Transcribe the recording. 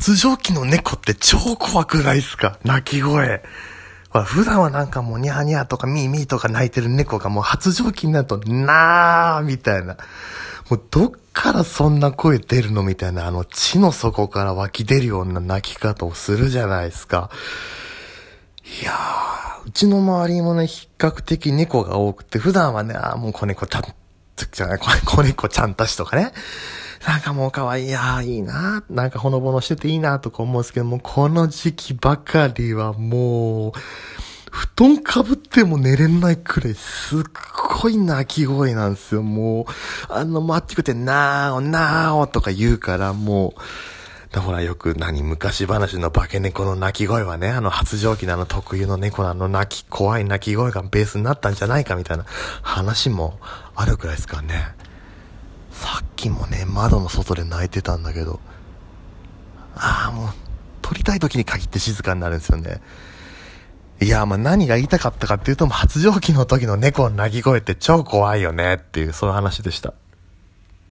発情期の猫って超怖くないっすか？鳴き声。ほら、普段はなんかもうニャーニャーとかミーミーとか泣いてる猫がもう発情期になるとなーみたいな。もうどっからそんな声出るのみたいな、あの血の底から湧き出るような泣き方をするじゃないですか。いやー、うちの周りもね、比較的猫が多くて、普段はね、あーもう子猫ちゃん、じゃない、子猫ちゃんたちとかね。なんかもう可愛い、ああ、いいな、なんかほのぼのしてていいなとか思うんですけども、この時期ばかりはもう、布団かぶっても寝れないくらいすっごい鳴き声なんですよ。もう、あの、待ってくて、なーお、なーおとか言うから、もう、だほらよく何昔話の化け猫の鳴き声はね、あの発情期のあの特有の猫のあの泣き、怖い鳴き声がベースになったんじゃないかみたいな話もあるくらいですからね。窓の外で泣いてたんだけど、ああ、もう、撮りたい時に限って静かになるんですよね。いや、まあ何が言いたかったかっていうと、発情期の時の猫の鳴き声って超怖いよねっていう、そういう話でした。